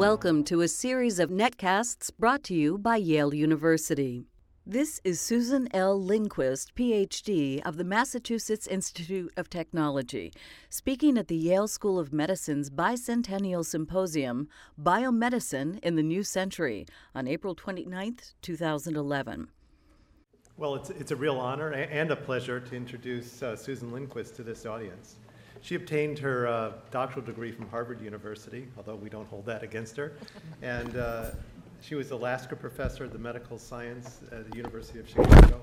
Welcome to a series of netcasts brought to you by Yale University. This is Susan L. Lindquist, PhD, of the Massachusetts Institute of Technology, speaking at the Yale School of Medicine's Bicentennial Symposium, Biomedicine in the New Century, on April 29, 2011. Well, it's, it's a real honor and a pleasure to introduce uh, Susan Lindquist to this audience. She obtained her uh, doctoral degree from Harvard University, although we don't hold that against her. And uh, she was Lasker Professor of the Medical Science at the University of Chicago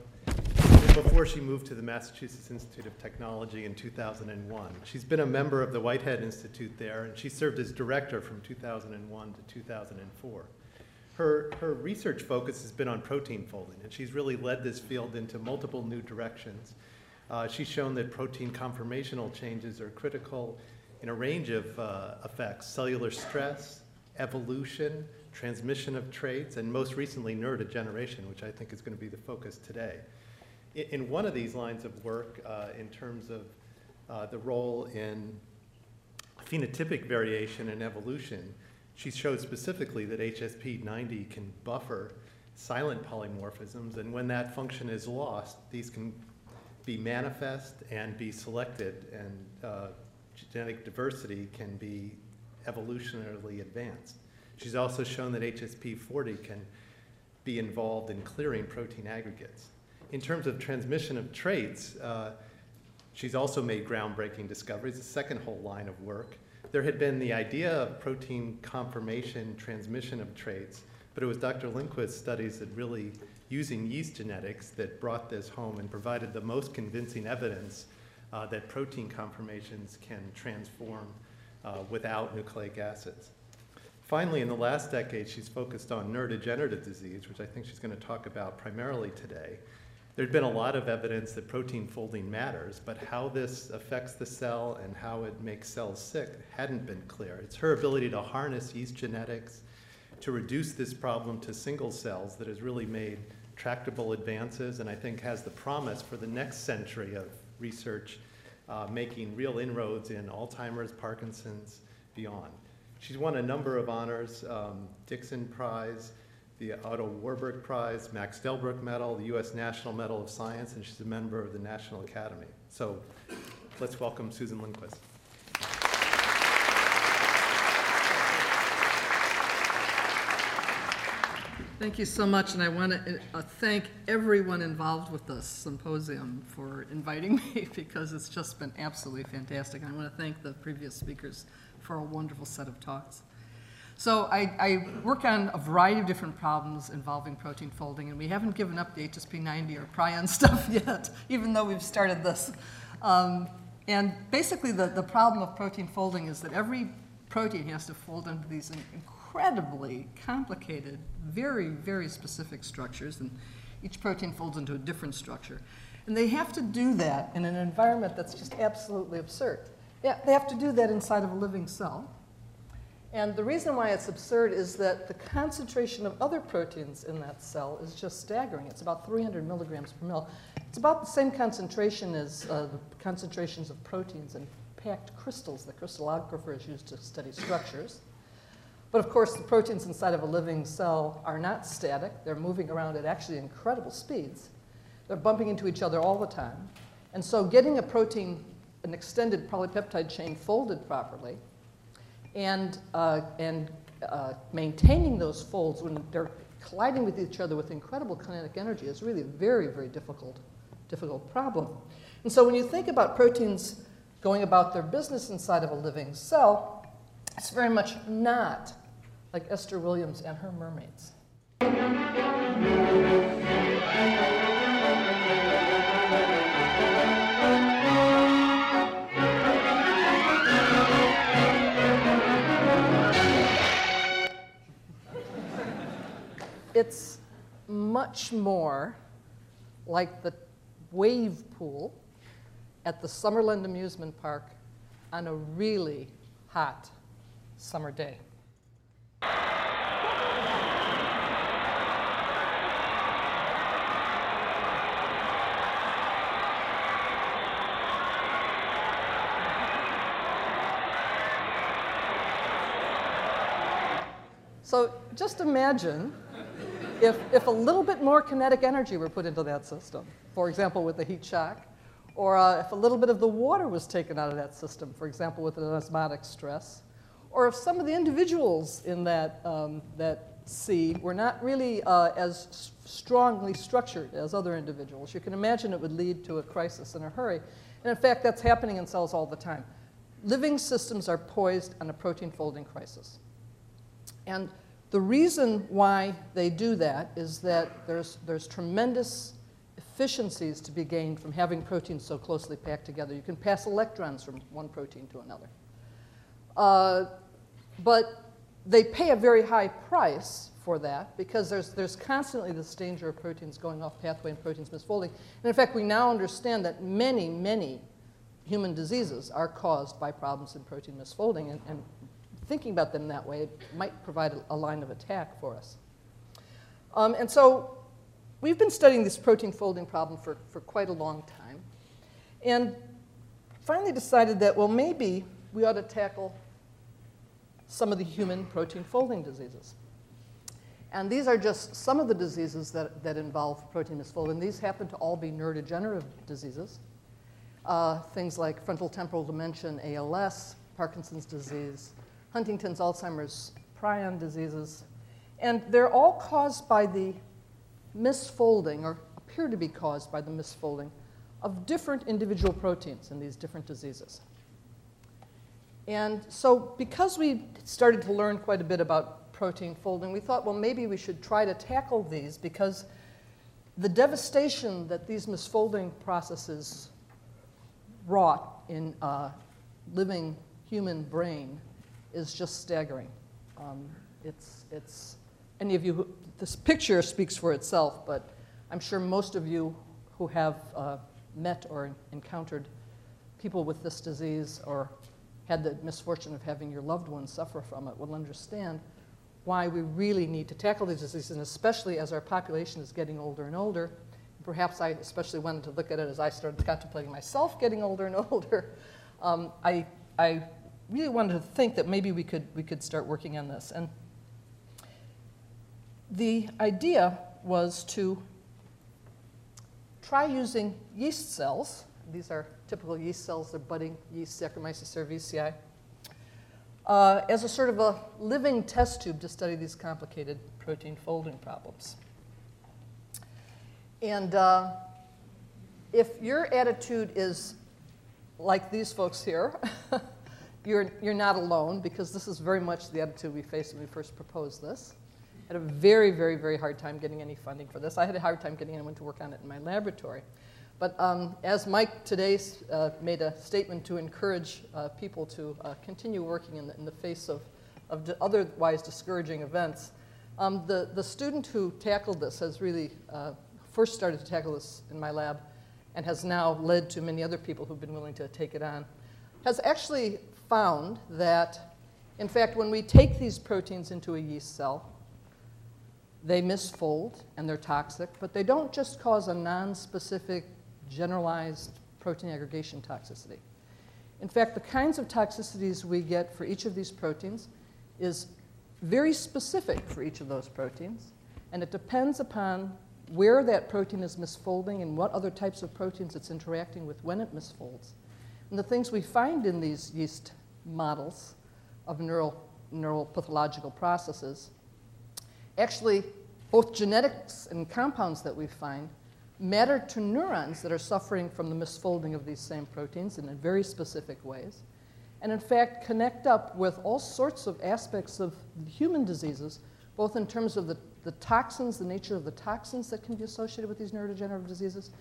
before she moved to the Massachusetts Institute of Technology in 2001. She's been a member of the Whitehead Institute there, and she served as director from 2001 to 2004. Her, her research focus has been on protein folding, and she's really led this field into multiple new directions. Uh, she's shown that protein conformational changes are critical in a range of uh, effects cellular stress, evolution, transmission of traits, and most recently, neurodegeneration, which I think is going to be the focus today. In, in one of these lines of work, uh, in terms of uh, the role in phenotypic variation and evolution, she showed specifically that HSP90 can buffer silent polymorphisms, and when that function is lost, these can be manifest and be selected, and uh, genetic diversity can be evolutionarily advanced. She's also shown that HSP40 can be involved in clearing protein aggregates. In terms of transmission of traits, uh, she's also made groundbreaking discoveries, a second whole line of work. There had been the idea of protein conformation, transmission of traits, but it was Dr. Lindquist's studies that really using yeast genetics that brought this home and provided the most convincing evidence uh, that protein conformations can transform uh, without nucleic acids. Finally, in the last decade, she's focused on neurodegenerative disease, which I think she's going to talk about primarily today. There'd been a lot of evidence that protein folding matters, but how this affects the cell and how it makes cells sick hadn't been clear. It's her ability to harness yeast genetics to reduce this problem to single cells that has really made tractable advances and I think has the promise for the next century of research uh, making real inroads in Alzheimer's, Parkinson's, beyond. She's won a number of honors, um, Dickson Prize, the Otto Warburg Prize, Max Delbruck Medal, the U.S. National Medal of Science, and she's a member of the National Academy. So let's welcome Susan Lindquist. Thank you so much, and I want to uh, thank everyone involved with this symposium for inviting me because it's just been absolutely fantastic. I want to thank the previous speakers for a wonderful set of talks. So I, I, work on a variety of different problems involving protein folding, and we haven't given up the HSP90 or prion stuff yet, even though we've started this. Um, and basically, the, the problem of protein folding is that every protein has to fold into these incredibly complicated, very, very specific structures, and each protein folds into a different structure. And they have to do that in an environment that's just absolutely absurd. Yeah, they have to do that inside of a living cell. And the reason why it's absurd is that the concentration of other proteins in that cell is just staggering. It's about 300 milligrams per mil. It's about the same concentration as uh, the concentrations of proteins in packed crystals that crystallographers use to study structures. But of course, the proteins inside of a living cell are not static. They're moving around at actually incredible speeds. They're bumping into each other all the time. And so getting a protein, an extended polypeptide chain folded properly, and, uh, and uh, maintaining those folds when they're colliding with each other with incredible kinetic energy is really a very, very difficult, difficult problem. And so when you think about proteins going about their business inside of a living cell, it's very much not like Esther Williams and her mermaids. it's much more like the wave pool at the Summerland Amusement Park on a really hot summer day. So just imagine if, if a little bit more kinetic energy were put into that system, for example, with the heat shock, or uh, if a little bit of the water was taken out of that system, for example, with an osmotic stress, or if some of the individuals in that, um, that sea were not really uh, as strongly structured as other individuals, you can imagine it would lead to a crisis in a hurry. And in fact, that's happening in cells all the time. Living systems are poised on a protein folding crisis. And the reason why they do that is that there's, there's tremendous efficiencies to be gained from having proteins so closely packed together. You can pass electrons from one protein to another. Uh, but they pay a very high price for that because there's, there's constantly this danger of proteins going off pathway and proteins misfolding. And in fact, we now understand that many, many human diseases are caused by problems in protein misfolding. And, and thinking about them that way might provide a, a line of attack for us. Um, and so we've been studying this protein folding problem for, for quite a long time. And finally decided that, well, maybe we ought to tackle some of the human protein folding diseases. And these are just some of the diseases that, that involve protein misfolding. These happen to all be neurodegenerative diseases. Uh, things like frontal temporal dementia, ALS, Parkinson's disease, Huntington's, Alzheimer's, prion diseases. And they're all caused by the misfolding, or appear to be caused by the misfolding, of different individual proteins in these different diseases. And so, because we started to learn quite a bit about protein folding, we thought, well, maybe we should try to tackle these because the devastation that these misfolding processes wrought in a living human brain is just staggering. Um, it's, it's, any of you, who, this picture speaks for itself, but I'm sure most of you who have uh, met or encountered people with this disease or had the misfortune of having your loved ones suffer from it will understand why we really need to tackle these diseases, and especially as our population is getting older and older. Perhaps I especially wanted to look at it as I started contemplating myself getting older and older. Um, I, I really wanted to think that maybe we could, we could start working on this. And the idea was to try using yeast cells. These are typical yeast cells, they're budding yeast, Saccharomyces cerevisiae, uh, as a sort of a living test tube to study these complicated protein folding problems. And uh, if your attitude is like these folks here, you're, you're not alone because this is very much the attitude we faced when we first proposed this. I had a very, very, very hard time getting any funding for this. I had a hard time getting anyone to work on it in my laboratory. But um, as Mike today uh, made a statement to encourage uh, people to uh, continue working in the, in the face of, of otherwise discouraging events, um, the, the student who tackled this has really uh, first started to tackle this in my lab and has now led to many other people who've been willing to take it on, has actually found that, in fact, when we take these proteins into a yeast cell, they misfold and they're toxic, but they don't just cause a non-specific generalized protein aggregation toxicity. In fact, the kinds of toxicities we get for each of these proteins is very specific for each of those proteins, and it depends upon where that protein is misfolding and what other types of proteins it's interacting with when it misfolds. And the things we find in these yeast models of neural, neural pathological processes, actually, both genetics and compounds that we find matter to neurons that are suffering from the misfolding of these same proteins in very specific ways, and in fact connect up with all sorts of aspects of human diseases, both in terms of the, the toxins, the nature of the toxins that can be associated with these neurodegenerative diseases,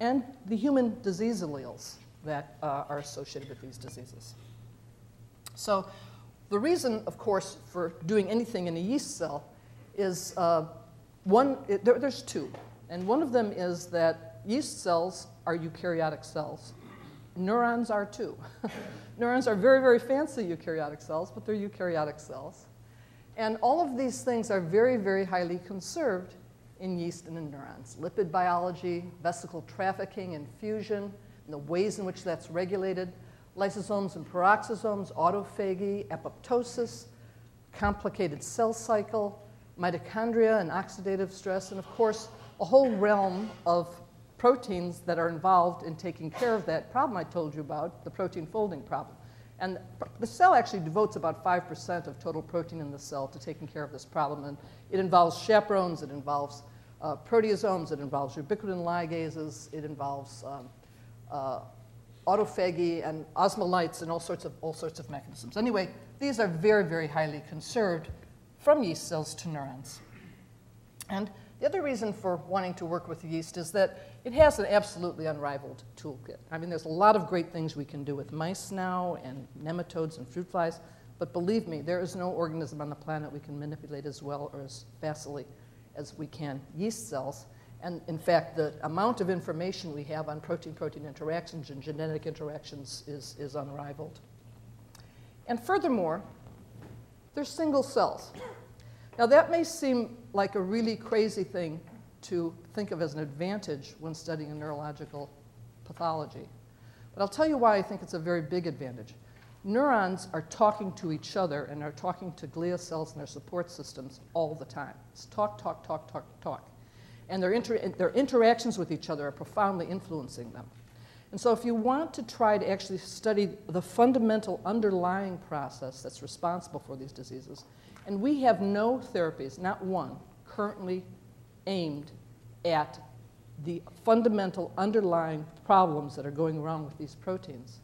and the human disease alleles that uh, are associated with these diseases. So, the reason, of course, for doing anything in a yeast cell is uh, one, it, there, there's two. And one of them is that yeast cells are eukaryotic cells. Neurons are too. Neurons are very, very fancy eukaryotic cells, but they're eukaryotic cells. And all of these things are very, very highly conserved in yeast and in neurons. Lipid biology, vesicle trafficking and fusion, and the ways in which that's regulated, lysosomes and peroxisomes, autophagy, apoptosis, complicated cell cycle, mitochondria and oxidative stress, and of course, a whole realm of proteins that are involved in taking care of that problem I told you about, the protein folding problem. And the cell actually devotes about 5% of total protein in the cell to taking care of this problem. And it involves chaperones, it involves uh, proteasomes, it involves ubiquitin ligases, it involves um, uh, autophagy and osmolytes and all sorts of all sorts of mechanisms. Anyway, these are very, very highly conserved from yeast cells to neurons. And the other reason for wanting to work with yeast is that it has an absolutely unrivaled toolkit. I mean, there's a lot of great things we can do with mice now and nematodes and fruit flies, but believe me, there is no organism on the planet we can manipulate as well or as facilely as we can yeast cells. And in fact, the amount of information we have on protein protein interactions and genetic interactions is, is unrivaled. And furthermore, they're single cells. Now, that may seem like a really crazy thing to think of as an advantage when studying a neurological pathology. But I'll tell you why I think it's a very big advantage. Neurons are talking to each other and are talking to glia cells and their support systems all the time. It's talk, talk, talk, talk, talk and their, inter- their interactions with each other are profoundly influencing them. And so, if you want to try to actually study the fundamental underlying process that's responsible for these diseases, and we have no therapies, not one, currently aimed at the fundamental underlying problems that are going wrong with these proteins.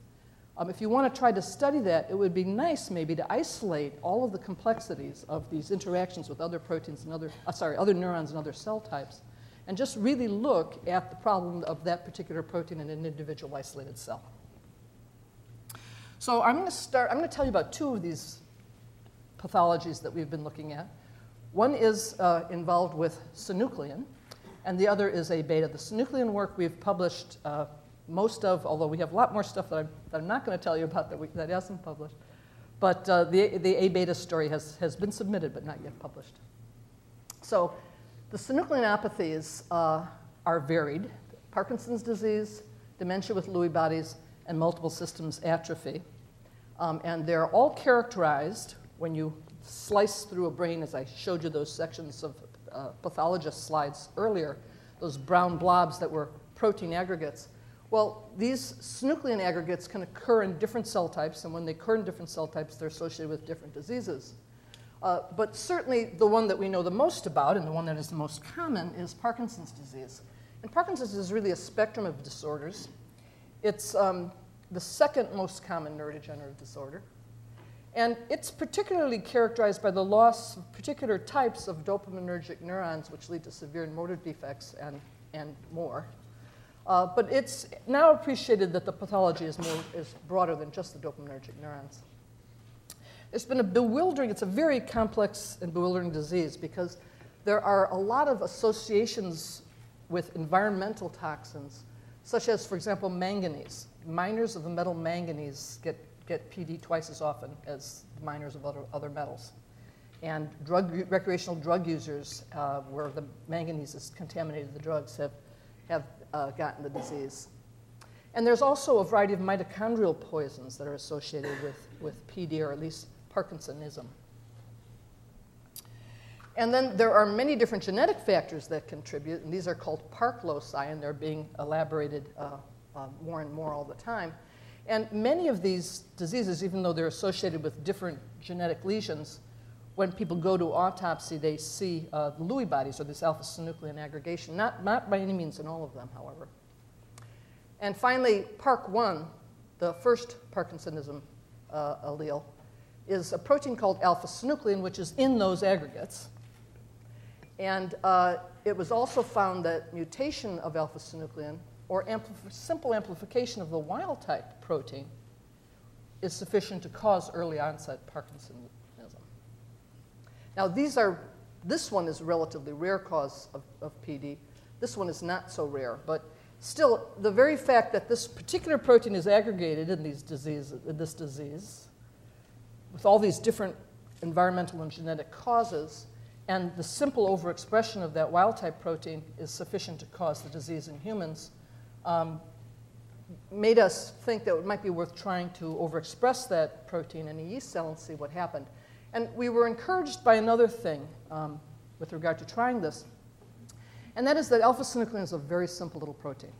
Um, if you want to try to study that, it would be nice maybe to isolate all of the complexities of these interactions with other proteins and other, uh, sorry, other neurons and other cell types and just really look at the problem of that particular protein in an individual isolated cell. So I'm going to start, I'm going to tell you about two of these pathologies that we've been looking at. One is uh, involved with synuclein, and the other is A beta. The synuclein work we've published uh, most of, although we have a lot more stuff that I'm, that I'm not going to tell you about that, we, that hasn't published. But uh, the, the A beta story has, has been submitted but not yet published. So the synucleinopathies uh, are varied Parkinson's disease, dementia with Lewy bodies, and multiple systems atrophy. Um, and they're all characterized when you slice through a brain, as I showed you those sections of uh, pathologist slides earlier, those brown blobs that were protein aggregates. Well, these synuclein aggregates can occur in different cell types, and when they occur in different cell types, they're associated with different diseases. Uh, but certainly the one that we know the most about and the one that is the most common is Parkinson's disease. And Parkinson's is really a spectrum of disorders. It's um, the second most common neurodegenerative disorder. And it's particularly characterized by the loss of particular types of dopaminergic neurons, which lead to severe motor defects and, and more. Uh, but it's now appreciated that the pathology is, more, is broader than just the dopaminergic neurons. It's been a bewildering, it's a very complex and bewildering disease because there are a lot of associations with environmental toxins, such as, for example, manganese. Miners of the metal manganese get, get PD twice as often as miners of other, other metals. And drug, recreational drug users, uh, where the manganese is contaminated the drugs, have, have uh, gotten the disease. And there's also a variety of mitochondrial poisons that are associated with, with PD, or at least Parkinsonism. And then there are many different genetic factors that contribute, and these are called park loci, and they're being elaborated uh, uh, more and more all the time. And many of these diseases, even though they're associated with different genetic lesions, when people go to autopsy, they see uh, Lewy bodies or this alpha synuclein aggregation, not, not by any means in all of them, however. And finally, PARK1, the first Parkinsonism uh, allele, is a protein called alpha synuclein, which is in those aggregates. And uh, it was also found that mutation of alpha synuclein, or ampli- simple amplification of the wild type protein, is sufficient to cause early onset Parkinsonism. Now, these are, this one is a relatively rare cause of, of PD. This one is not so rare, but still, the very fact that this particular protein is aggregated in, these disease, in this disease with all these different environmental and genetic causes, and the simple overexpression of that wild type protein is sufficient to cause the disease in humans, um, made us think that it might be worth trying to overexpress that protein in a yeast cell and see what happened. And we were encouraged by another thing um, with regard to trying this, and that is that alpha synuclein is a very simple little protein.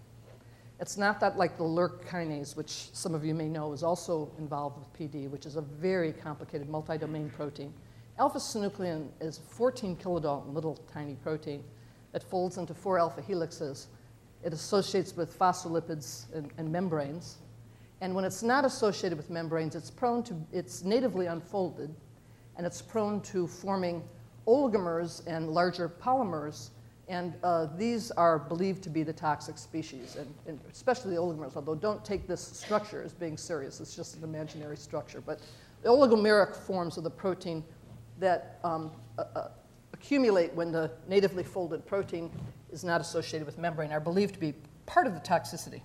It's not that like the LRRK kinase, which some of you may know is also involved with PD, which is a very complicated multi-domain protein. Alpha-synuclein is 14 kilodalton little tiny protein that folds into four alpha helixes. It associates with phospholipids and, and membranes. And when it's not associated with membranes, it's prone to, it's natively unfolded, and it's prone to forming oligomers and larger polymers and uh, these are believed to be the toxic species, and, and, especially the oligomers, although don't take this structure as being serious. It's just an imaginary structure. But the oligomeric forms of the protein that um, uh, accumulate when the natively folded protein is not associated with membrane are believed to be part of the toxicity.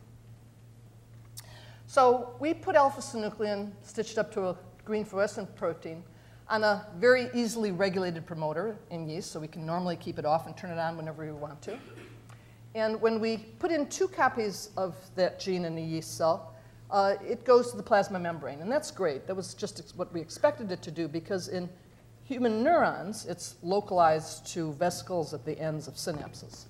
So we put alpha-synuclein stitched up to a green fluorescent protein on a very easily regulated promoter in yeast, so we can normally keep it off and turn it on whenever we want to. And when we put in two copies of that gene in a yeast cell, uh, it goes to the plasma membrane, and that's great. That was just what we expected it to do because in human neurons, it's localized to vesicles at the ends of synapses.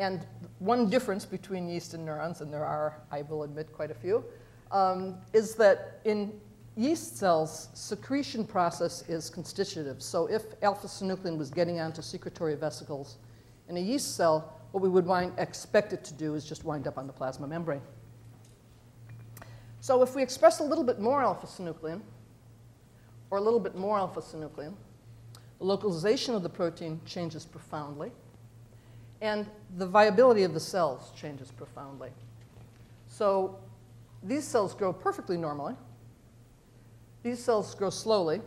And one difference between yeast and neurons, and there are, I will admit, quite a few, um, is that in yeast cells, secretion process is constitutive. So if alpha-synuclein was getting onto secretory vesicles in a yeast cell, what we would wind, expect it to do is just wind up on the plasma membrane. So if we express a little bit more alpha-synuclein, or a little bit more alpha-synuclein, the localization of the protein changes profoundly, and the viability of the cells changes profoundly. So these cells grow perfectly normally, these cells grow slowly,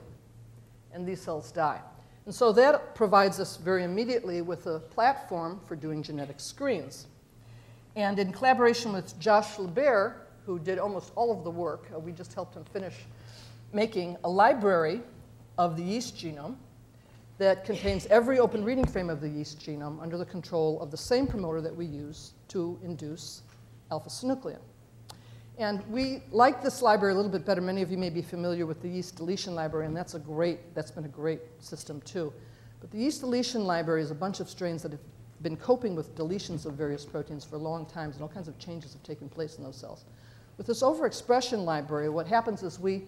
and these cells die. And so that provides us very immediately with a platform for doing genetic screens. And in collaboration with Josh LaBaer, who did almost all of the work, uh, we just helped him finish making a library of the yeast genome that contains every open reading frame of the yeast genome under the control of the same promoter that we use to induce alpha synuclein. And we like this library a little bit better. Many of you may be familiar with the yeast deletion library, and that's a great, that's been a great system too. But the yeast deletion library is a bunch of strains that have been coping with deletions of various proteins for long times, and all kinds of changes have taken place in those cells. With this overexpression library, what happens is we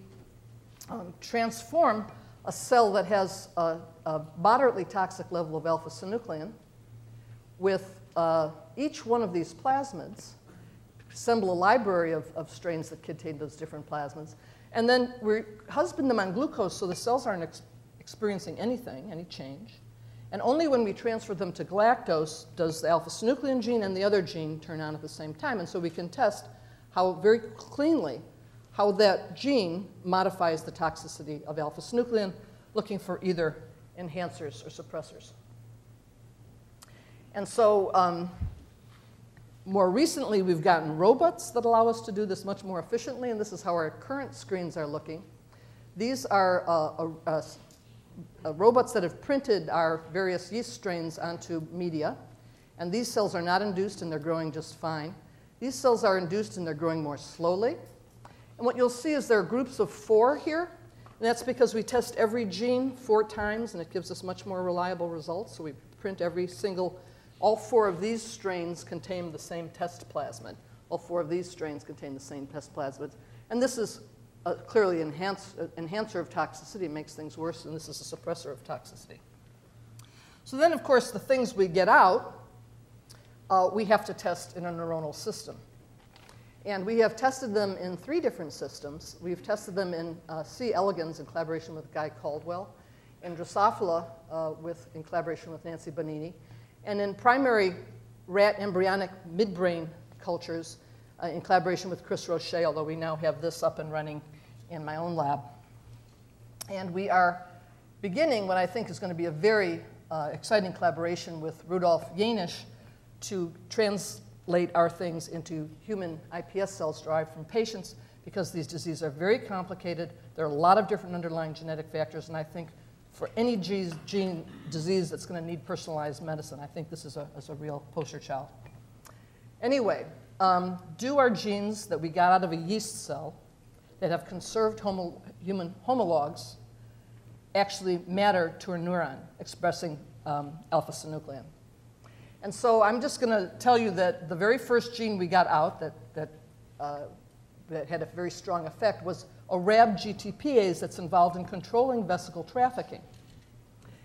um, transform a cell that has a, a moderately toxic level of alpha synuclein with uh, each one of these plasmids assemble a library of, of strains that contain those different plasmids. And then we husband them on glucose so the cells aren't ex experiencing anything, any change. And only when we transfer them to galactose does the alpha synuclein gene and the other gene turn on at the same time. And so we can test how very cleanly how that gene modifies the toxicity of alpha synuclein, looking for either enhancers or suppressors. And so um, more recently, we've gotten robots that allow us to do this much more efficiently, and this is how our current screens are looking. These are uh, uh, robots that have printed our various yeast strains onto media, and these cells are not induced and they're growing just fine. These cells are induced and they're growing more slowly. And what you'll see is there are groups of four here, and that's because we test every gene four times, and it gives us much more reliable results. So we print every single all four of these strains contain the same test plasmid. All four of these strains contain the same test plasmid. And this is a, clearly an enhance, enhancer of toxicity, it makes things worse, and this is a suppressor of toxicity. So then, of course, the things we get out, uh, we have to test in a neuronal system. And we have tested them in three different systems. We've tested them in uh, C. elegans in collaboration with Guy Caldwell, in Drosophila uh, with, in collaboration with Nancy Bonini, and in primary rat embryonic midbrain cultures, uh, in collaboration with Chris Rochet, although we now have this up and running in my own lab. And we are beginning what I think is going to be a very uh, exciting collaboration with Rudolf Jaenisch to translate our things into human iPS cells derived from patients because these diseases are very complicated. There are a lot of different underlying genetic factors, and I think for any gene disease that's going to need personalized medicine. I think this is a, is a real poster child. Anyway, um, do our genes that we got out of a yeast cell that have conserved homo, human homologs actually matter to a neuron expressing um, alpha synuclein. And so I'm just going to tell you that the very first gene we got out that, that, uh, that had a very strong effect was a RAB GTPase that's involved in controlling vesicle trafficking.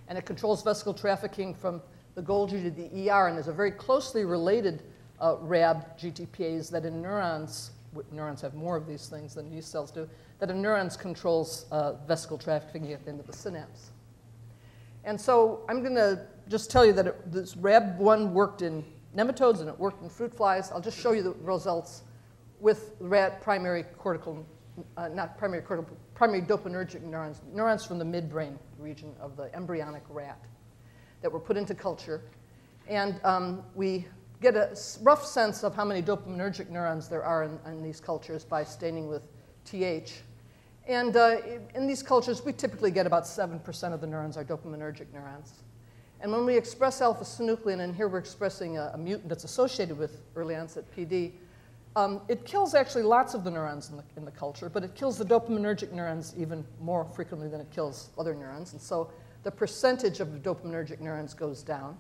And it controls vesicle trafficking from the Golgi to the ER, and there's a very closely related uh, RAB GTPase that in neurons, neurons have more of these things than yeast cells do, that in neurons controls uh, vesicle trafficking at the end of the synapse. And so I'm going to just tell you that it, this RAB1 worked in nematodes and it worked in fruit flies. I'll just show you the results with rat primary cortical, uh, not primary cortical, primary dopaminergic neurons, neurons from the midbrain region of the embryonic rat that were put into culture. And um, we get a rough sense of how many dopaminergic neurons there are in, in these cultures by staining with TH. And uh, in these cultures, we typically get about 7% of the neurons are dopaminergic neurons. And when we express alpha synuclein, and here we're expressing a, a mutant that's associated with early onset PD, um, it kills actually lots of the neurons in the, in the culture, but it kills the dopaminergic neurons even more frequently than it kills other neurons. And so the percentage of the dopaminergic neurons goes down.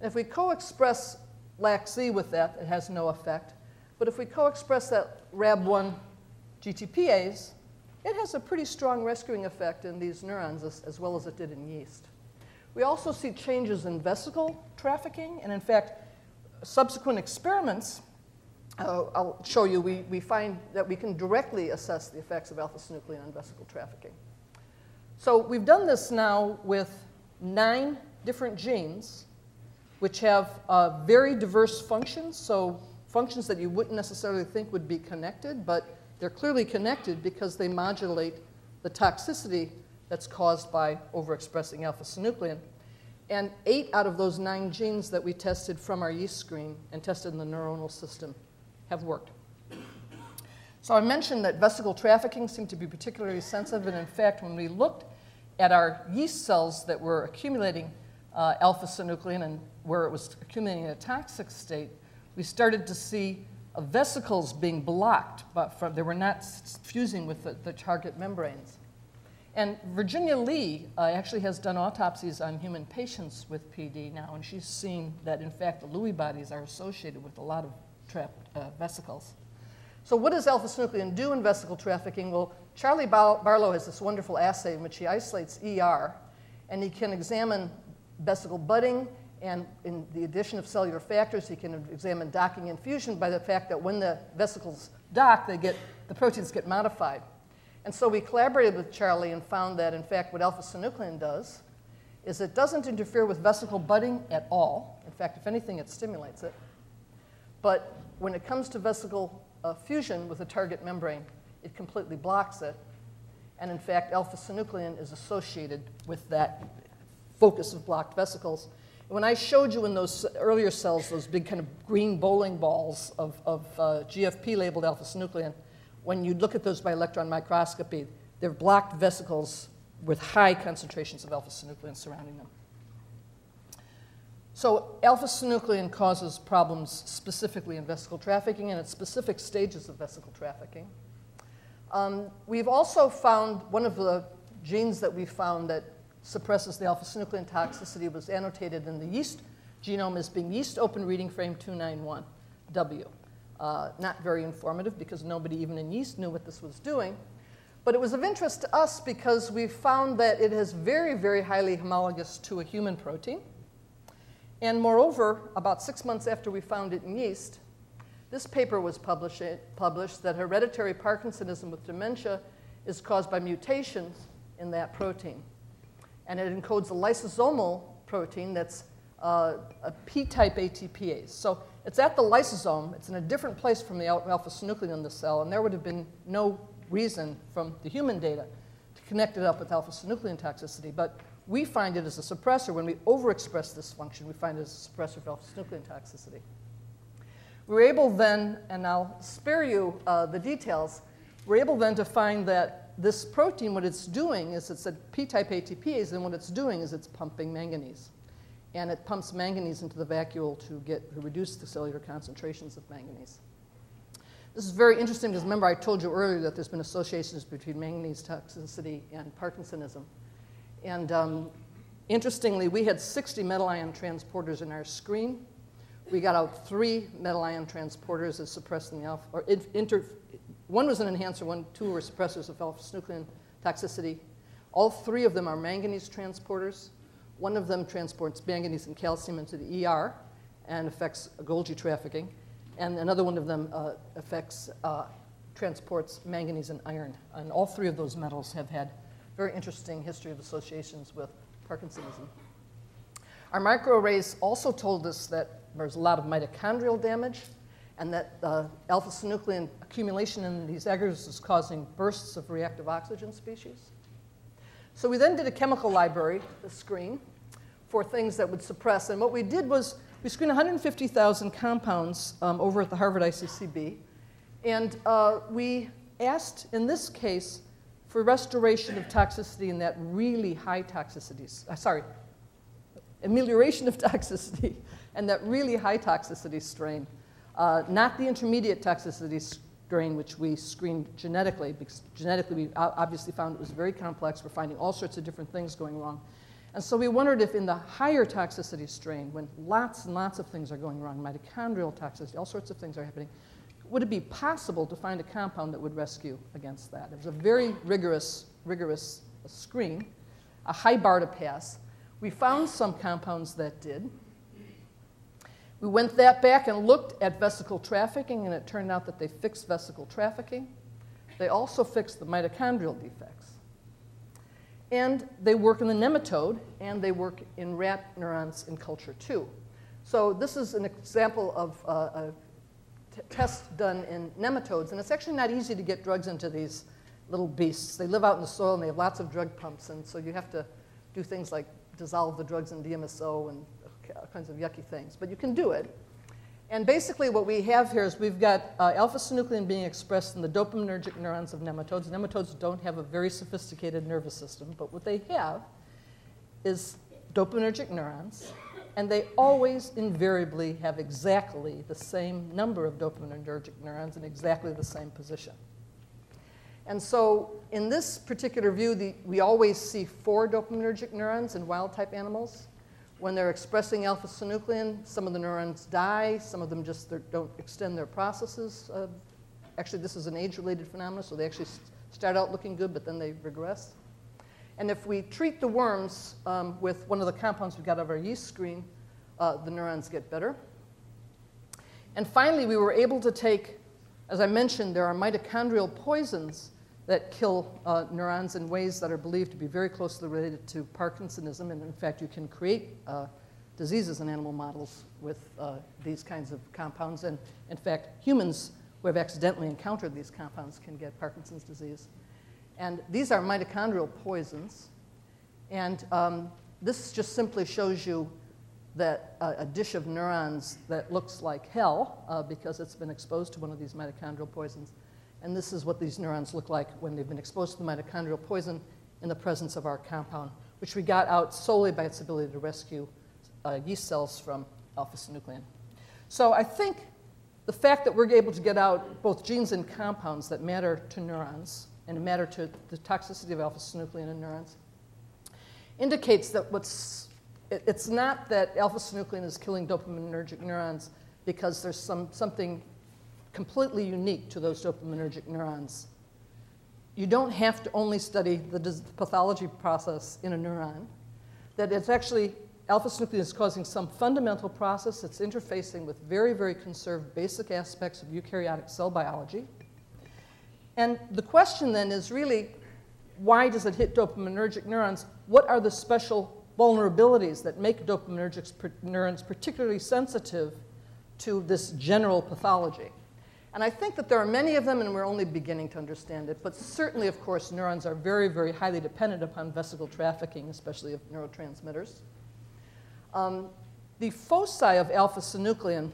And if we co-express LAC-Z with that, it has no effect. But if we co-express that RAB1 GTPase, it has a pretty strong rescuing effect in these neurons as, as well as it did in yeast. We also see changes in vesicle trafficking, and in fact, subsequent experiments, uh, I'll show you, we, we find that we can directly assess the effects of alpha-synuclein on vesicle trafficking. So we've done this now with nine different genes, which have uh, very diverse functions, so functions that you wouldn't necessarily think would be connected, but they're clearly connected because they modulate the toxicity that's caused by overexpressing alpha synuclein. And eight out of those nine genes that we tested from our yeast screen and tested in the neuronal system have worked. So I mentioned that vesicle trafficking seemed to be particularly sensitive, and in fact, when we looked at our yeast cells that were accumulating uh, alpha synuclein and where it was accumulating in a toxic state, we started to see uh, vesicles being blocked, but from, they were not fusing with the, the target membranes. And Virginia Lee uh, actually has done autopsies on human patients with PD now, and she's seen that, in fact, the Lewy bodies are associated with a lot of trapped uh, vesicles. So, what does alpha synuclein do in vesicle trafficking? Well, Charlie Barlowe has this wonderful assay in which he isolates ER, and he can examine vesicle budding, and in the addition of cellular factors, he can examine docking and fusion by the fact that when the vesicles dock, they get, the proteins get modified. And so we collaborated with Charlie and found that, in fact, what alpha synuclein does is it doesn't interfere with vesicle budding at all. In fact, if anything, it stimulates it. But when it comes to vesicle uh, fusion with a target membrane, it completely blocks it. And in fact, alpha synuclein is associated with that focus of blocked vesicles. When I showed you in those earlier cells, those big kind of green bowling balls of, of uh, GFP labeled alpha synuclein, when you look at those by electron microscopy, they're blocked vesicles with high concentrations of alpha synuclein surrounding them. So alpha synuclein causes problems specifically in vesicle trafficking and at specific stages of vesicle trafficking. Um, we've also found one of the genes that we found that suppresses the alpha synuclein toxicity was annotated in the yeast genome as being yeast open reading frame 291W. Uh, not very informative because nobody even in yeast knew what this was doing. But it was of interest to us because we found that it is very, very highly homologous to a human protein. And moreover, about six months after we found it in yeast, this paper was published, published that hereditary Parkinsonism with dementia is caused by mutations in that protein. And it encodes a lysosomal protein that's uh, a P-type ATPase. So it's at the lysosome. It's in a different place from the alpha-synuclein in the cell, and there would have been no reason from the human data to connect it up with alpha-synuclein toxicity. But we find it as a suppressor. When we overexpress this function, we find it as a suppressor of alpha-synuclein toxicity. We were able then, and I'll spare you uh, the details, we're able then to find that this protein, what it's doing is it's a P-type ATPase, and what it's doing is it's pumping manganese. And it pumps manganese into the vacuole to, get, to reduce the cellular concentrations of manganese. This is very interesting because remember I told you earlier that there's been associations between manganese toxicity and Parkinsonism. And um, interestingly, we had 60 metal ion transporters in our screen. We got out three metal ion transporters as suppressing the alpha, or inter, one was an enhancer, one, two were suppressors of alpha-synuclein toxicity. All three of them are manganese transporters. One of them transports manganese and calcium into the ER and affects Golgi trafficking. And another one of them uh, affects, uh, transports manganese and iron. And all three of those metals have had very interesting history of associations with Parkinsonism. Our microarrays also told us that there's a lot of mitochondrial damage and that uh, alpha-synuclein accumulation in these aggregates is causing bursts of reactive oxygen species. So we then did a chemical library, the screen, for things that would suppress. And what we did was we screened 150,000 compounds um, over at the Harvard ICCB. And uh, we asked, in this case, for restoration of toxicity in that really high toxicity, uh, sorry, amelioration of toxicity and that really high toxicity strain, uh, not the intermediate toxicity strain, which we screened genetically, because genetically we obviously found it was very complex. We're finding all sorts of different things going wrong. And so we wondered if in the higher toxicity strain, when lots and lots of things are going wrong, mitochondrial toxicity, all sorts of things are happening, would it be possible to find a compound that would rescue against that? It was a very rigorous, rigorous screen, a high bar to pass. We found some compounds that did. We went that back and looked at vesicle trafficking, and it turned out that they fixed vesicle trafficking. They also fixed the mitochondrial defects. And they work in the nematode, and they work in rat neurons in culture too. So this is an example of uh, a test done in nematodes, and it's actually not easy to get drugs into these little beasts. They live out in the soil and they have lots of drug pumps, and so you have to do things like dissolve the drugs in DMSO and all kinds of yucky things. But you can do it. And basically, what we have here is we've got uh, alpha synuclein being expressed in the dopaminergic neurons of nematodes. Nematodes don't have a very sophisticated nervous system, but what they have is dopaminergic neurons and they always invariably have exactly the same number of dopaminergic neurons in exactly the same position. And so in this particular view, the, we always see four dopaminergic neurons in wild-type animals. When they're expressing alpha-synuclein, some of the neurons die, some of them just don't extend their processes. Uh, actually, this is an age-related phenomenon, so they actually start out looking good, but then they regress. And if we treat the worms um, with one of the compounds we got out of our yeast screen, uh, the neurons get better. And finally, we were able to take, as I mentioned, there are mitochondrial poisons that kill uh, neurons in ways that are believed to be very closely related to Parkinsonism. And in fact, you can create uh, diseases in animal models with uh, these kinds of compounds. And in fact, humans who have accidentally encountered these compounds can get Parkinson's disease. And these are mitochondrial poisons. And um, this just simply shows you that uh, a dish of neurons that looks like hell uh, because it's been exposed to one of these mitochondrial poisons. And this is what these neurons look like when they've been exposed to the mitochondrial poison in the presence of our compound, which we got out solely by its ability to rescue uh, yeast cells from alpha synuclein. So I think the fact that we're able to get out both genes and compounds that matter to neurons and matter to the toxicity of alpha-synuclein in neurons, indicates that what's, it, it's not that alpha-synuclein is killing dopaminergic neurons because there's some, something completely unique to those dopaminergic neurons. You don't have to only study the pathology process in a neuron, that it's actually alpha-synuclein is causing some fundamental process that's interfacing with very, very conserved basic aspects of eukaryotic cell biology and the question then is really why does it hit dopaminergic neurons? What are the special vulnerabilities that make dopaminergic neurons particularly sensitive to this general pathology? And I think that there are many of them, and we're only beginning to understand it. But certainly, of course, neurons are very, very highly dependent upon vesicle trafficking, especially of neurotransmitters. Um, the foci of alpha synuclein,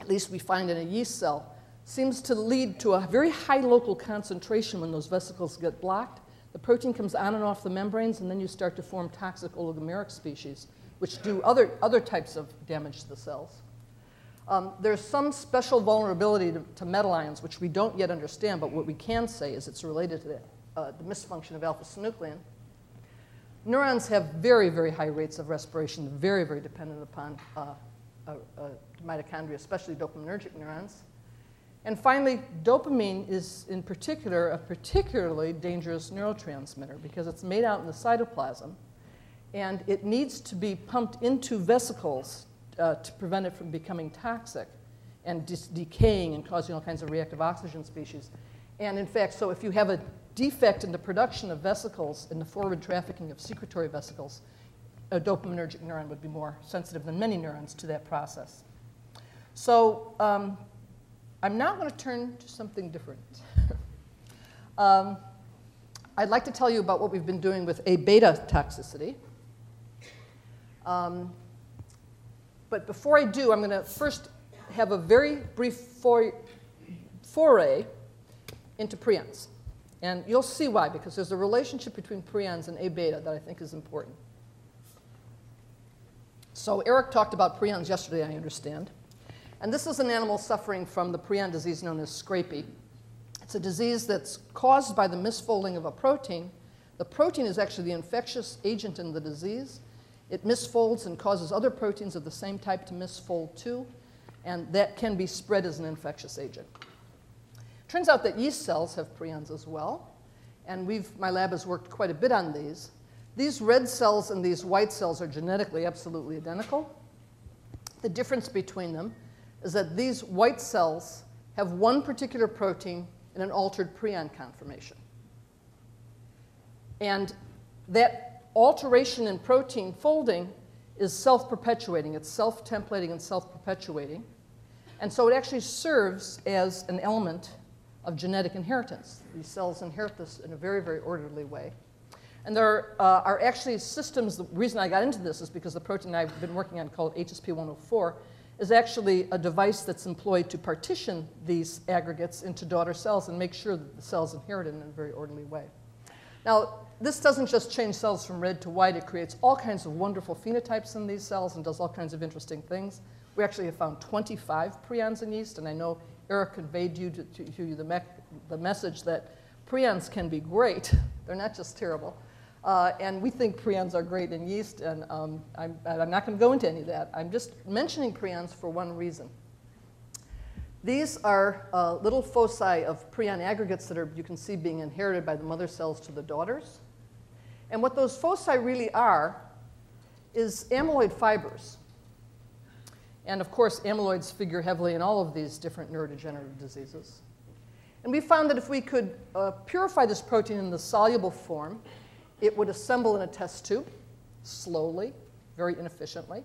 at least we find in a yeast cell, seems to lead to a very high local concentration when those vesicles get blocked. The protein comes on and off the membranes, and then you start to form toxic oligomeric species, which do other, other types of damage to the cells. Um, there's some special vulnerability to, to, metal ions, which we don't yet understand, but what we can say is it's related to the, uh, the misfunction of alpha synuclein. neurons have very, very high rates of respiration, very, very dependent upon uh, uh, mitochondria, especially dopaminergic neurons. And finally, dopamine is in particular a particularly dangerous neurotransmitter because it's made out in the cytoplasm and it needs to be pumped into vesicles uh, to prevent it from becoming toxic and decaying and causing all kinds of reactive oxygen species. And in fact, so if you have a defect in the production of vesicles in the forward trafficking of secretory vesicles, a dopaminergic neuron would be more sensitive than many neurons to that process. So um, I'm now going to turn to something different. um, I'd like to tell you about what we've been doing with A beta toxicity. Um, but before I do, I'm going to first have a very brief foray into prions. And you'll see why, because there's a relationship between prions and A beta that I think is important. So, Eric talked about prions yesterday, I understand. And this is an animal suffering from the prion disease known as scrapie. It's a disease that's caused by the misfolding of a protein. The protein is actually the infectious agent in the disease. It misfolds and causes other proteins of the same type to misfold too, and that can be spread as an infectious agent. Turns out that yeast cells have prions as well, and we've, my lab has worked quite a bit on these. These red cells and these white cells are genetically absolutely identical. The difference between them is that these white cells have one particular protein in an altered prion conformation. And that alteration in protein folding is self perpetuating, it's self templating and self perpetuating. And so it actually serves as an element of genetic inheritance. These cells inherit this in a very, very orderly way. And there uh, are actually systems, the reason I got into this is because the protein I've been working on called HSP104 is actually a device that's employed to partition these aggregates into daughter cells and make sure that the cells inherit it in a very orderly way. Now, this doesn't just change cells from red to white, it creates all kinds of wonderful phenotypes in these cells and does all kinds of interesting things. We actually have found 25 prions in yeast, and I know Eric conveyed you to, to, to you the, me- the message that prions can be great. They're not just terrible. Uh, and we think prions are great in yeast, and um, I'm, I'm, not going to go into any of that. I'm just mentioning prions for one reason. These are uh, little foci of prion aggregates that are, you can see being inherited by the mother cells to the daughters. And what those foci really are is amyloid fibers. And of course, amyloids figure heavily in all of these different neurodegenerative diseases. And we found that if we could uh, purify this protein in the soluble form, it would assemble in a test tube slowly, very inefficiently.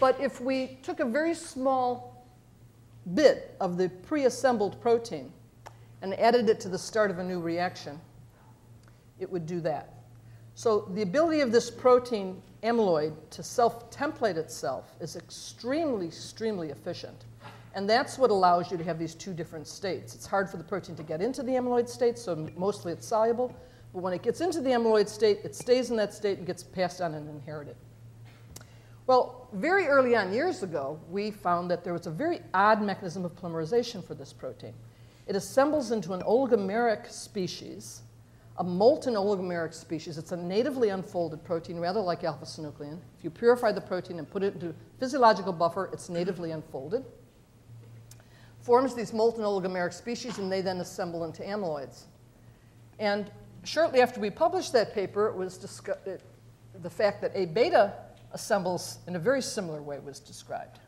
But if we took a very small bit of the pre assembled protein and added it to the start of a new reaction, it would do that. So the ability of this protein amyloid to self-template itself is extremely, extremely efficient. And that's what allows you to have these two different states. It's hard for the protein to get into the amyloid state, so mostly it's soluble. But when it gets into the amyloid state, it stays in that state and gets passed on and inherited. Well, very early on, years ago, we found that there was a very odd mechanism of polymerization for this protein. It assembles into an oligomeric species a molten oligomeric species. It's a natively unfolded protein, rather like alpha synuclein. If you purify the protein and put it into physiological buffer, it's natively unfolded. Forms these molten oligomeric species, and they then assemble into amyloids. And shortly after we published that paper, it was it, the fact that A beta assembles in a very similar way was described.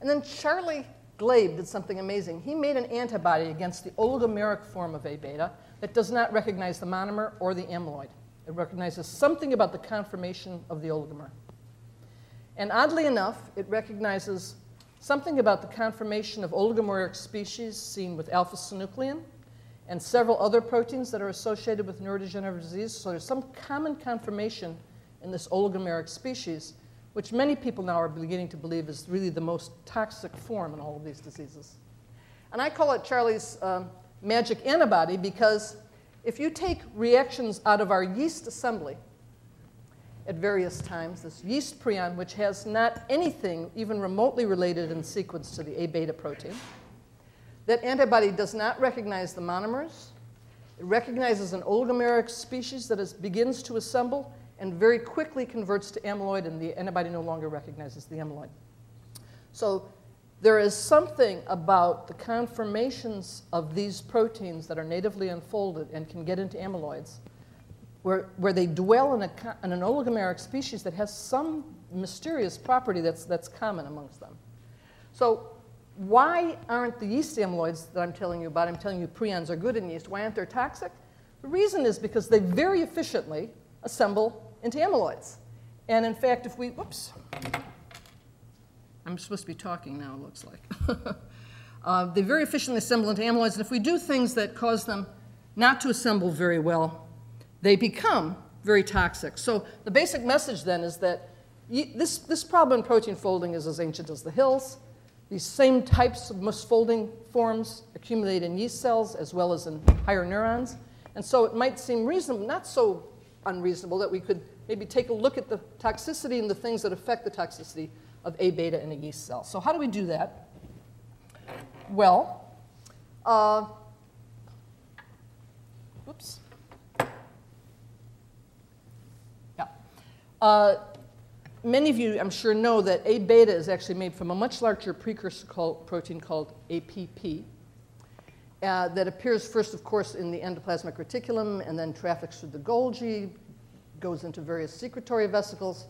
And then Charlie Glabe did something amazing. He made an antibody against the oligomeric form of A beta that does not recognize the monomer or the amyloid. It recognizes something about the conformation of the oligomer. And oddly enough, it recognizes something about the conformation of oligomeric species seen with alpha synuclein and several other proteins that are associated with neurodegenerative disease. So there's some common conformation in this oligomeric species, which many people now are beginning to believe is really the most toxic form in all of these diseases. And I call it Charlie's um, magic antibody because if you take reactions out of our yeast assembly at various times, this yeast prion, which has not anything even remotely related in sequence to the A beta protein, that antibody does not recognize the monomers, It recognizes an oligomeric species that is, begins to assemble and very quickly converts to amyloid, and the antibody no longer recognizes the amyloid. So there is something about the conformations of these proteins that are natively unfolded and can get into amyloids, where, where they dwell in, a, in an oligomeric species that has some mysterious property that's, that's common amongst them. So why aren't the yeast amyloids that I'm telling you about, I'm telling you prions are good in yeast, why aren't they toxic? The reason is because they very efficiently assemble into amyloids. And in fact, if we, whoops, I'm supposed to be talking now, it looks like. uh, they very efficiently assemble into amyloids, and if we do things that cause them not to assemble very well, they become very toxic. So the basic message then is that this, this problem in protein folding is as ancient as the hills. These same types of misfolding forms accumulate in yeast cells as well as in higher neurons. And so it might seem reasonable, not so unreasonable, that we could maybe take a look at the toxicity and the things that affect the toxicity of A beta in a yeast cell. So, how do we do that? Well, uh, whoops. Yeah. Uh, many of you, I'm sure, know that A beta is actually made from a much larger precursor called, protein called APP. Uh, that appears first, of course, in the endoplasmic reticulum and then traffics through the Golgi, goes into various secretory vesicles,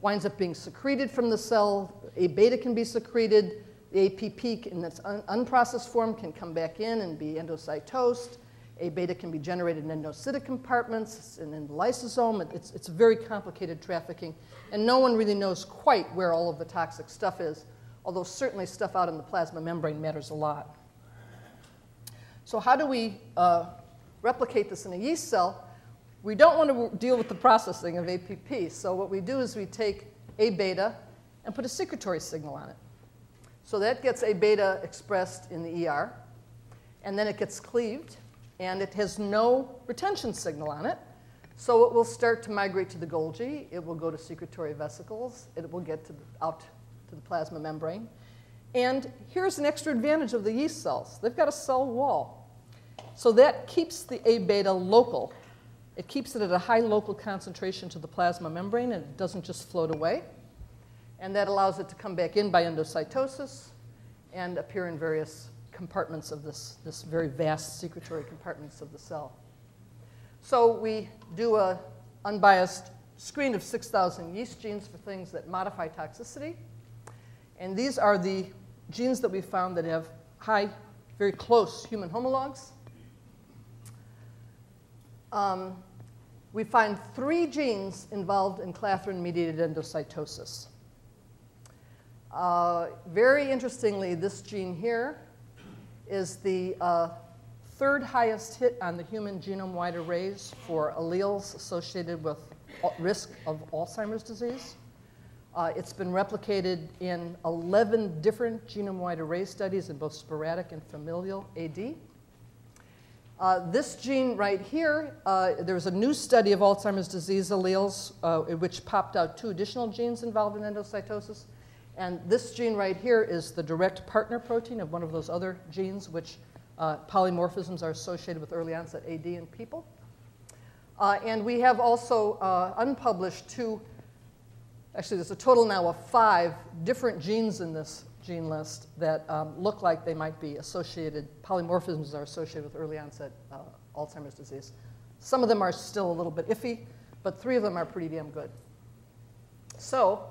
winds up being secreted from the cell. A beta can be secreted. The APP in its un- unprocessed form can come back in and be endocytosed. A beta can be generated in endocytic compartments and in the lysosome. It's, it's very complicated trafficking, and no one really knows quite where all of the toxic stuff is, although certainly stuff out in the plasma membrane matters a lot. So, how do we uh, replicate this in a yeast cell? We don't want to deal with the processing of APP, so what we do is we take A beta and put a secretory signal on it. So that gets A beta expressed in the ER, and then it gets cleaved, and it has no retention signal on it. So it will start to migrate to the Golgi, it will go to secretory vesicles, it will get to the, out to the plasma membrane. And here's an extra advantage of the yeast cells they've got a cell wall. So that keeps the A beta local it keeps it at a high local concentration to the plasma membrane and it doesn't just float away. And that allows it to come back in by endocytosis and appear in various compartments of this, this very vast secretory compartments of the cell. So we do a unbiased screen of 6,000 yeast genes for things that modify toxicity. And these are the genes that we found that have high, very close human homologs. Um, we find three genes involved in clathrin-mediated endocytosis. Uh, very interestingly, this gene here is the uh, third highest hit on the human genome-wide arrays for alleles associated with risk of Alzheimer's disease. Uh, it's been replicated in 11 different genome-wide array studies in both sporadic and familial AD. Uh, this gene right here, uh, there was a new study of Alzheimer's disease alleles uh, which popped out two additional genes involved in endocytosis. And this gene right here is the direct partner protein of one of those other genes, which uh, polymorphisms are associated with early onset AD in people. Uh, and we have also unpublished two, actually, there's a total now of five different genes in this gene list that um, look like they might be associated, polymorphisms are associated with early onset uh, Alzheimer's disease. Some of them are still a little bit iffy, but three of them are pretty damn good. So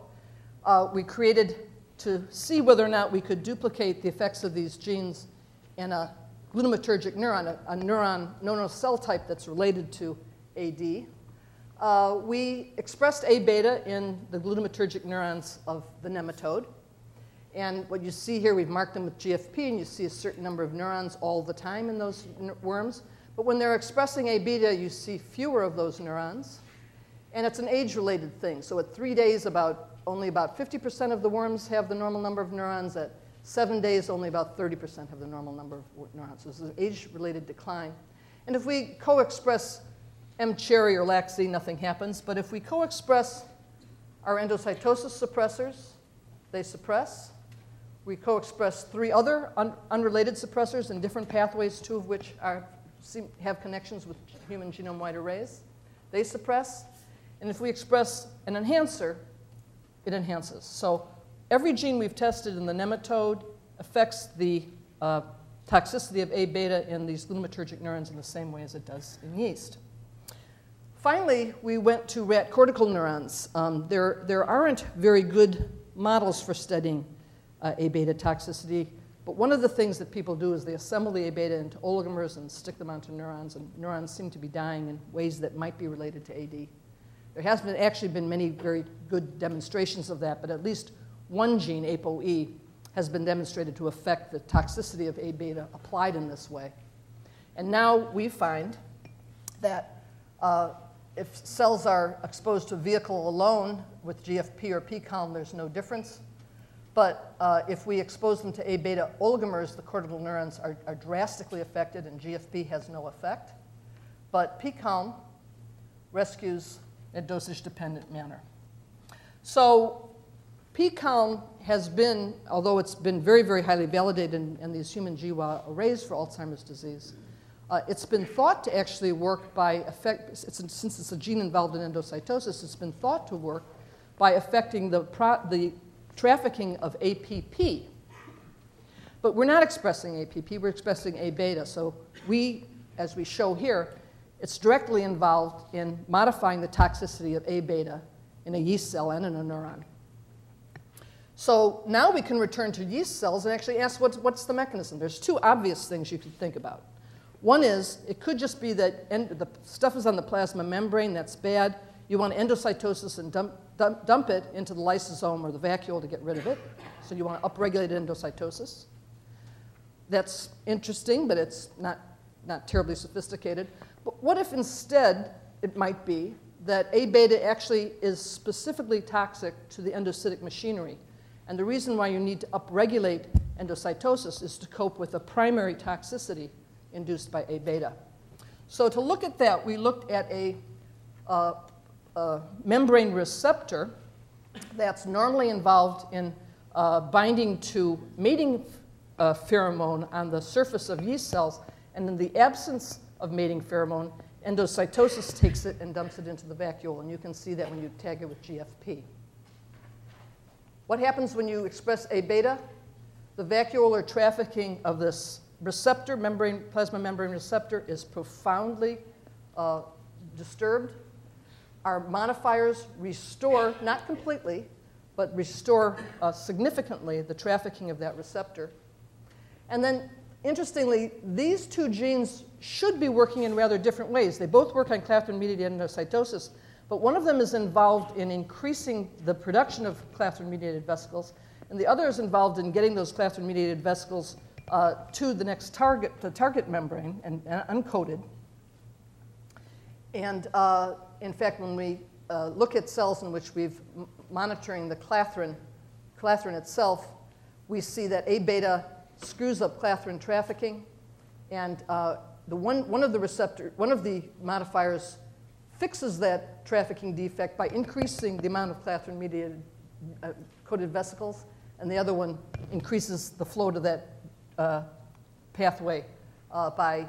uh, we created to see whether or not we could duplicate the effects of these genes in a glutamatergic neuron, a, a neuron neuronal cell type that's related to AD. Uh, we expressed A beta in the glutamatergic neurons of the nematode. And what you see here, we've marked them with GFP, and you see a certain number of neurons all the time in those worms. But when they're expressing A beta, you see fewer of those neurons. And it's an age related thing. So at three days, about only about 50% of the worms have the normal number of neurons. At seven days, only about 30% have the normal number of neurons. So this is an age related decline. And if we co express mCherry or LAC-Z, nothing happens. But if we co express our endocytosis suppressors, they suppress. We co-express three other un unrelated suppressors in different pathways, two of which are seem, have connections with human genome-wide arrays. They suppress. And if we express an enhancer, it enhances. So every gene we've tested in the nematode affects the uh, toxicity of A beta in these glutamatergic neurons in the same way as it does in yeast. Finally, we went to rat cortical neurons. Um, there, there aren't very good models for studying uh, A beta toxicity, but one of the things that people do is they assemble the A beta into oligomers and stick them onto neurons, and neurons seem to be dying in ways that might be related to AD. There has been actually been many very good demonstrations of that, but at least one gene, ApoE, has been demonstrated to affect the toxicity of A beta applied in this way. And now we find that uh, if cells are exposed to a vehicle alone with GFP or PICALM, there's no difference. But uh, if we expose them to A beta oligomers, the cortical neurons are, are drastically affected, and GFP has no effect. But PICALM rescues in a dosage dependent manner. So PICALM has been, although it's been very, very highly validated in, in these human GWA arrays for Alzheimer's disease, uh, it's been thought to actually work by effect, it's, since it's a gene involved in endocytosis, it's been thought to work by affecting the, pro, the trafficking of APP. But we're not expressing APP, we're expressing A beta. So we, as we show here, it's directly involved in modifying the toxicity of A beta in a yeast cell and in a neuron. So now we can return to yeast cells and actually ask what's, what's the mechanism. There's two obvious things you could think about. One is it could just be that the stuff is on the plasma membrane, that's bad. You want endocytosis and dump, dump, dump it into the lysosome or the vacuole to get rid of it. So you want to upregulate endocytosis. That's interesting, but it's not, not terribly sophisticated. But what if instead it might be that A beta actually is specifically toxic to the endocytic machinery? And the reason why you need to upregulate endocytosis is to cope with the primary toxicity induced by A beta. So, to look at that, we looked at a, uh, a membrane receptor that's normally involved in uh, binding to mating uh, pheromone on the surface of yeast cells. And in the absence of mating pheromone, endocytosis takes it and dumps it into the vacuole. And you can see that when you tag it with GFP. What happens when you express A beta? The vacuolar trafficking of this receptor, membrane, plasma membrane receptor, is profoundly uh, disturbed. Our modifiers restore, not completely, but restore uh, significantly the trafficking of that receptor. And then, interestingly, these two genes should be working in rather different ways. They both work on clathrin mediated endocytosis, but one of them is involved in increasing the production of clathrin mediated vesicles, and the other is involved in getting those clathrin mediated vesicles uh, to the next target, the target membrane, and, and uncoated. And uh, in fact, when we uh, look at cells in which we've monitoring the clathrin, clathrin itself, we see that A beta screws up clathrin trafficking, and uh, the one, one of the receptor, one of the modifiers fixes that trafficking defect by increasing the amount of clathrin mediated uh, coated vesicles, and the other one increases the flow to that uh, pathway uh, by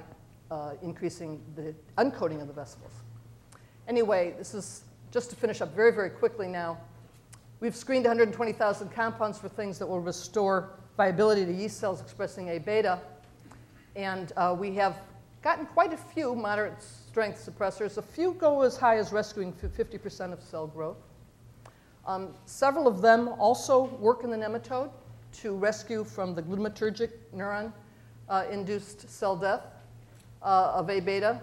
uh, increasing the uncoating of the vesicles. Anyway, this is just to finish up very, very quickly now. We've screened 120,000 compounds for things that will restore viability to yeast cells expressing A beta, and uh, we have gotten quite a few moderate strength suppressors. A few go as high as rescuing 50% of cell growth. Um, several of them also work in the nematode to rescue from the glutamatergic neuron uh, induced cell death uh, of A beta.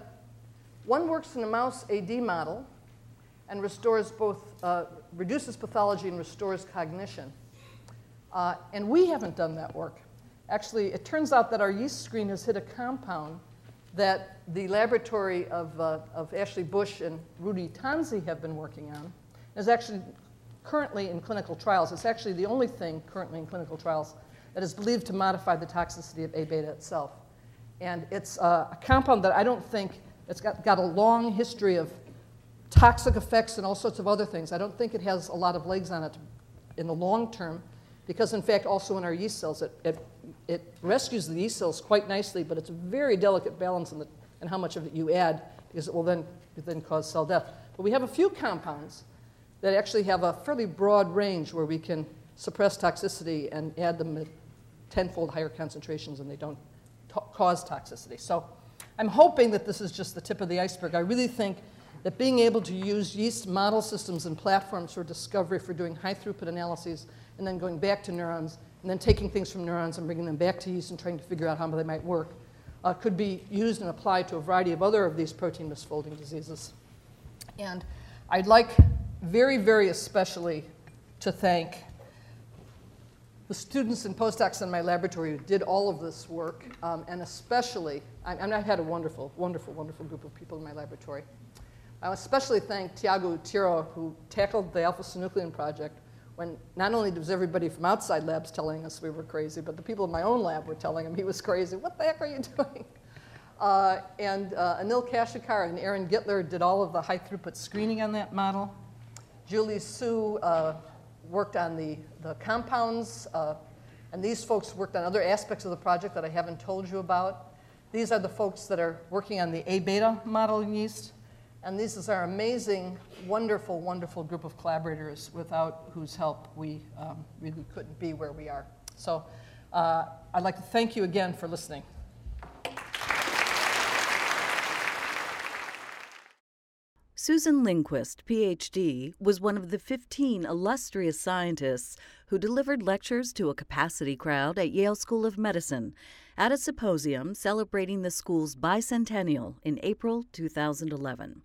One works in a mouse AD model and restores both, uh, reduces pathology and restores cognition. Uh, and we haven't done that work. Actually, it turns out that our yeast screen has hit a compound that the laboratory of, uh, of Ashley Bush and Rudy Tanzi have been working on is actually currently in clinical trials. It's actually the only thing currently in clinical trials that is believed to modify the toxicity of A beta itself. And it's uh, a compound that I don't think, it's got, got a long history of toxic effects and all sorts of other things. I don't think it has a lot of legs on it in the long term, because in fact, also in our yeast cells, it, it, it rescues the yeast cells quite nicely, but it's a very delicate balance in the and how much of it you add, because it will then, then cause cell death. But we have a few compounds that actually have a fairly broad range where we can suppress toxicity and add them at tenfold higher concentrations and they don't cause toxicity. So I'm hoping that this is just the tip of the iceberg. I really think that being able to use yeast model systems and platforms for discovery for doing high throughput analyses and then going back to neurons and then taking things from neurons and bringing them back to yeast and trying to figure out how they might work uh, could be used and applied to a variety of other of these protein misfolding diseases. And I'd like very, very especially to thank the students and postdocs in my laboratory who did all of this work, um, and especially, I've had a wonderful, wonderful, wonderful group of people in my laboratory. I especially thank Tiago Outeiro, who tackled the alpha synuclein project when not only was everybody from outside labs telling us we were crazy, but the people in my own lab were telling him he was crazy. What the heck are you doing? Uh, and uh, Anil Cashikar and Aaron Gitler did all of the high throughput screening on that model. Julie Su uh, worked on the, the compounds, uh, and these folks worked on other aspects of the project that I haven't told you about. These are the folks that are working on the A beta model yeast. And this is our amazing, wonderful, wonderful group of collaborators without whose help we um, really couldn't be where we are. So uh, I'd like to thank you again for listening. Susan Lindquist, PhD, was one of the 15 illustrious scientists who delivered lectures to a capacity crowd at Yale School of Medicine at a symposium celebrating the school's bicentennial in April 2011.